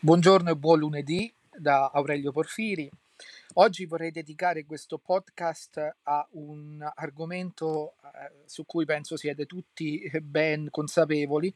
Buongiorno e buon lunedì da Aurelio Porfiri. Oggi vorrei dedicare questo podcast a un argomento eh, su cui penso siete tutti ben consapevoli,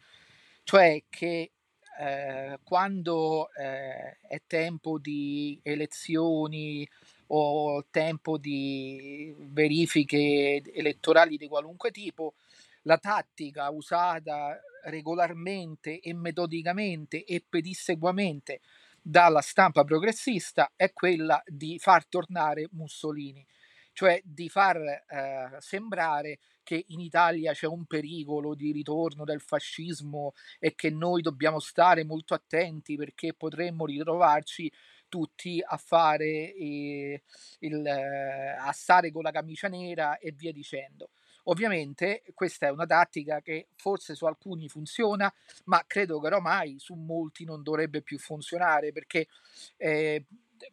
cioè che eh, quando eh, è tempo di elezioni o tempo di verifiche elettorali di qualunque tipo, la tattica usata regolarmente e metodicamente e pedissequamente dalla stampa progressista è quella di far tornare Mussolini, cioè di far eh, sembrare che in Italia c'è un pericolo di ritorno del fascismo e che noi dobbiamo stare molto attenti perché potremmo ritrovarci tutti a fare eh, il, eh, a stare con la camicia nera e via dicendo. Ovviamente questa è una tattica che forse su alcuni funziona, ma credo che ormai su molti non dovrebbe più funzionare perché eh,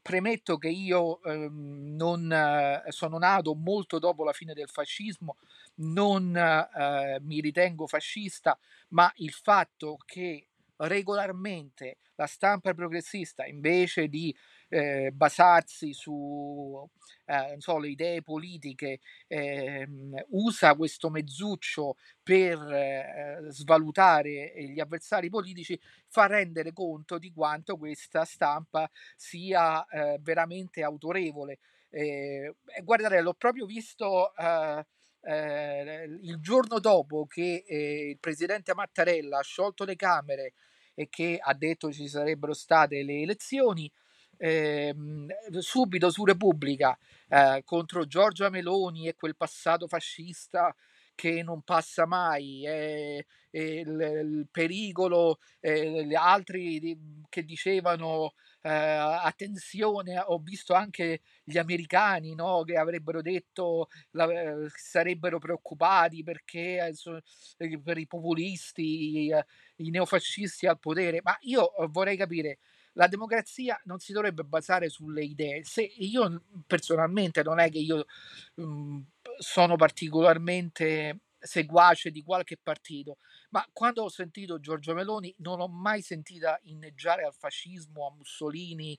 premetto che io eh, non eh, sono nato molto dopo la fine del fascismo, non eh, mi ritengo fascista, ma il fatto che regolarmente la stampa progressista invece di eh, basarsi su eh, so, le idee politiche, eh, usa questo mezzuccio per eh, svalutare gli avversari politici, fa rendere conto di quanto questa stampa sia eh, veramente autorevole. Eh, guardate, l'ho proprio visto eh, il giorno dopo che il presidente Mattarella ha sciolto le Camere e che ha detto ci sarebbero state le elezioni, eh, subito su Repubblica eh, contro Giorgia Meloni e quel passato fascista che non passa mai, eh, il, il, pericolo, eh, gli altri che dicevano eh, attenzione, ho visto anche gli americani no, che avrebbero detto la, eh, sarebbero preoccupati perché per i populisti, i neofascisti al potere, ma io vorrei capire la democrazia non si dovrebbe basare sulle idee. Se io personalmente non è che io mh, mhmm, sono particolarmente seguace di qualche partito, ma quando ho sentito Giorgio Meloni non ho mai sentita inneggiare al fascismo, a Mussolini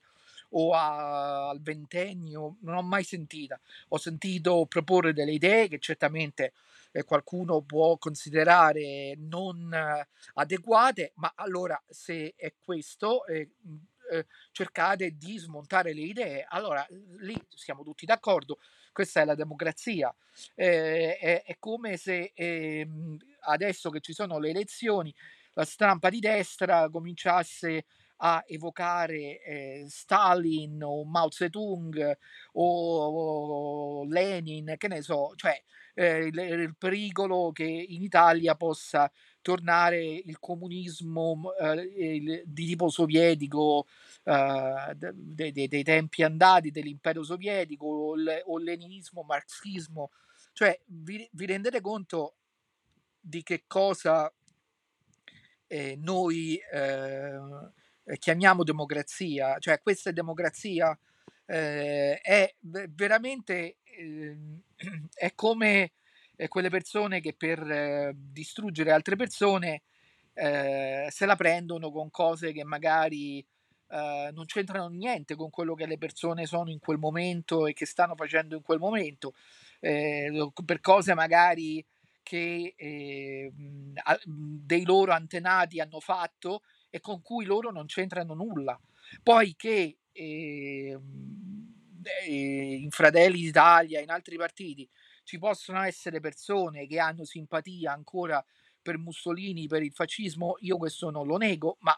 o a, al ventennio, non ho mai sentita. Ho sentito proporre delle idee che certamente eh, qualcuno può considerare non eh, adeguate, ma allora se è questo, eh, eh, cercate di smontare le idee, allora lì siamo tutti d'accordo, questa è la democrazia. Eh, è, è, come se eh, adesso che ci sono le elezioni, la stampa di destra cominciasse a evocare eh, Stalin o Mao Zedong o, o, Lenin, che ne so, cioè eh, il, il, pericolo che in Italia possa tornare il comunismo eh, il, di tipo sovietico eh, dei, dei, dei, tempi andati dell'impero sovietico o il, o leninismo, marxismo, cioè vi, vi rendete conto di che cosa eh, noi eh, eh, chiamiamo democrazia, cioè questa è democrazia, eh, è veramente eh, è come eh, quelle persone che per eh, distruggere altre persone eh, se la prendono con cose che magari non c'entrano niente con quello che le persone sono in quel momento e che stanno facendo in quel momento, per cose magari che dei loro antenati hanno fatto e con cui loro non c'entrano nulla. Poi che eh, in Fratelli d'Italia, in altri partiti, ci possono essere persone che hanno simpatia ancora per Mussolini, per il fascismo, io questo non lo nego, ma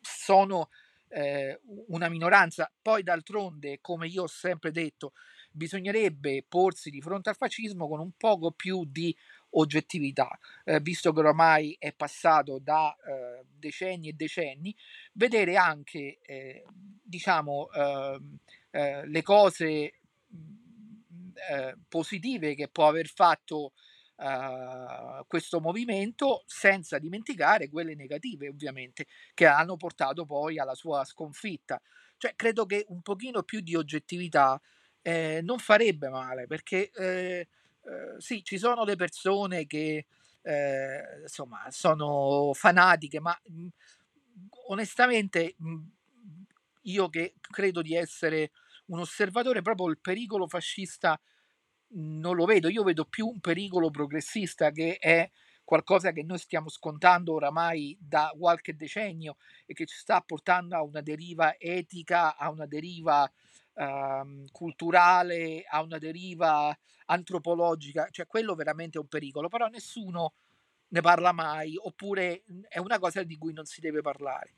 sono eh, una minoranza. Poi d'altronde, come io ho sempre detto, bisognerebbe porsi di fronte al fascismo con un poco più di oggettività, eh, visto che ormai è passato da eh, decenni e decenni, vedere anche eh, diciamo ehm, eh, le cose mm, eh, positive che può aver fatto Uh, questo movimento senza dimenticare quelle negative ovviamente che hanno portato poi alla sua sconfitta. Cioè credo che un pochino più di oggettività eh, non farebbe male perché eh, sì, ci sono le persone che eh, insomma sono fanatiche, ma mh, mhmm, onestamente io che credo di essere un osservatore, proprio il pericolo fascista non lo vedo, io vedo più un pericolo progressista che è qualcosa che noi stiamo scontando oramai da qualche decennio e che ci sta portando a una deriva etica, a una deriva uh, culturale, a una deriva antropologica, cioè quello veramente è un pericolo, però nessuno ne parla mai, oppure è una cosa di cui non si deve parlare.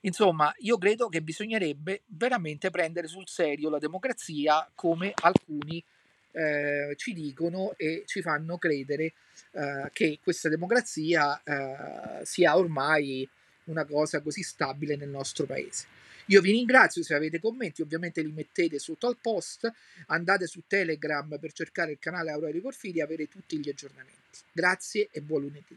Insomma, io credo che bisognerebbe veramente prendere sul serio la democrazia come alcuni eh, ci dicono e ci fanno credere eh, che questa democrazia eh, sia ormai una cosa così stabile nel nostro paese. Io vi ringrazio, se avete commenti ovviamente li mettete sotto al post, andate su Telegram per cercare il canale Aurelio Porfiri e avere tutti gli aggiornamenti. Grazie e buon lunedì.